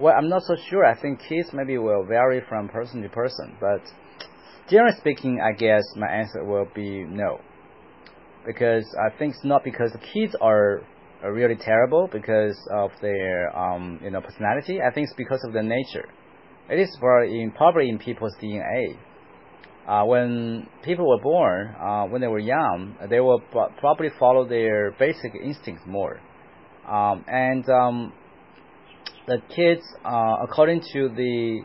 well, I'm not so sure. I think kids maybe will vary from person to person, but generally speaking, I guess my answer will be no. Because I think it's not because the kids are, are really terrible because of their um, you know personality. I think it's because of their nature. It is probably in, probably in people's DNA. Uh, when people were born, uh, when they were young, they will probably follow their basic instincts more. Um, and um, the kids, uh, according to the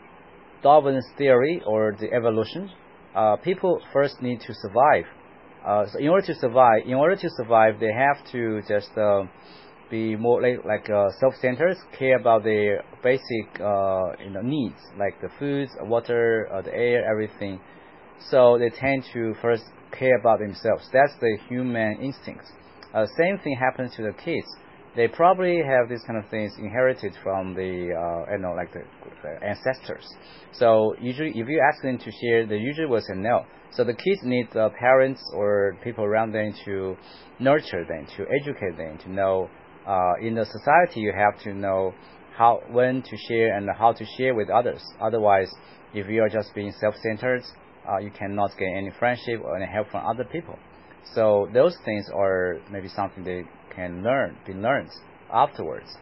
Darwin's theory or the evolution, uh, people first need to survive. Uh, so in order to survive, in order to survive, they have to just uh, be more like, like uh, self-centered, care about their basic uh, you know needs like the foods, water, the air, everything. So they tend to first care about themselves. That's the human instincts. Uh, same thing happens to the kids. They probably have these kind of things inherited from the uh, you know like the, ancestors. So usually, if you ask them to share, they usually will say no. So the kids need the parents or people around them to nurture them, to educate them, to know uh, in the society you have to know how when to share and how to share with others. Otherwise, if you are just being self-centered, uh, you cannot get any friendship or any help from other people. So those things are maybe something they can learn, be learned afterwards.